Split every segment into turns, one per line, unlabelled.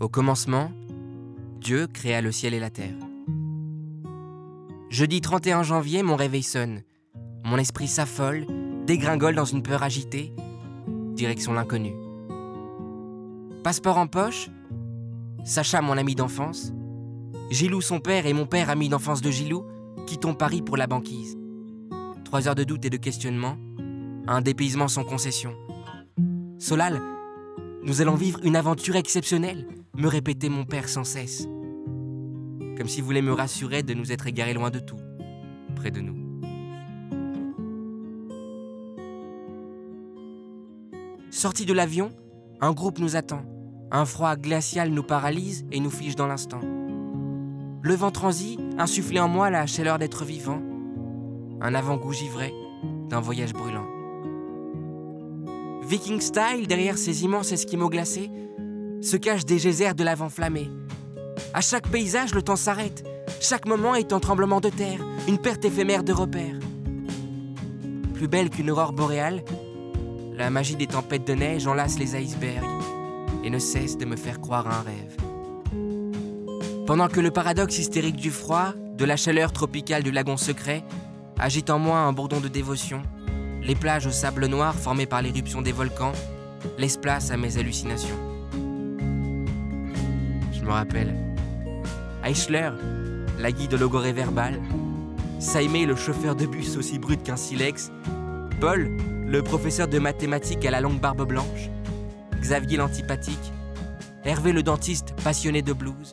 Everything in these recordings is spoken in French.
Au commencement, Dieu créa le ciel et la terre. Jeudi 31 janvier, mon réveil sonne. Mon esprit s'affole, dégringole dans une peur agitée, direction l'inconnu. Passeport en poche, Sacha, mon ami d'enfance, Gilou, son père, et mon père, ami d'enfance de Gilou, quittons Paris pour la banquise. Trois heures de doute et de questionnement, un dépaysement sans concession. Solal, nous allons vivre une aventure exceptionnelle, me répétait mon père sans cesse. Comme s'il voulait me rassurer de nous être égarés loin de tout, près de nous. Sorti de l'avion, un groupe nous attend. Un froid glacial nous paralyse et nous fige dans l'instant. Le vent transi, insufflé en moi la chaleur d'être vivant. Un avant-goût givré d'un voyage brûlant. Viking style, derrière ces immenses esquimaux glacés, se cachent des geysers de l'avant flammé. À chaque paysage, le temps s'arrête. Chaque moment est un tremblement de terre, une perte éphémère de repères. Plus belle qu'une aurore boréale, la magie des tempêtes de neige enlace les icebergs et ne cesse de me faire croire à un rêve. Pendant que le paradoxe hystérique du froid, de la chaleur tropicale du lagon secret, agite en moi un bourdon de dévotion, les plages au sable noir formées par l'éruption des volcans laissent place à mes hallucinations. Me rappelle. Eichler, la guide logorée verbale, Saimé, le chauffeur de bus aussi brut qu'un silex, Paul, le professeur de mathématiques à la longue barbe blanche, Xavier l'antipathique, Hervé le dentiste passionné de blues,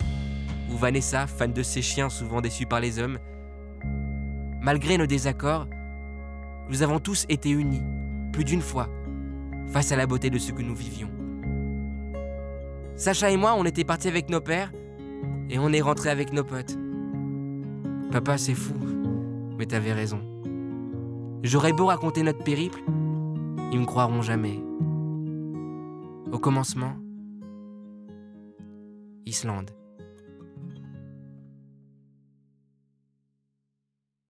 ou Vanessa, fan de ses chiens souvent déçus par les hommes. Malgré nos désaccords, nous avons tous été unis, plus d'une fois, face à la beauté de ce que nous vivions. Sacha et moi, on était partis avec nos pères, et on est rentrés avec nos potes. Papa, c'est fou, mais t'avais raison. J'aurais beau raconter notre périple, ils me croiront jamais. Au commencement, Islande.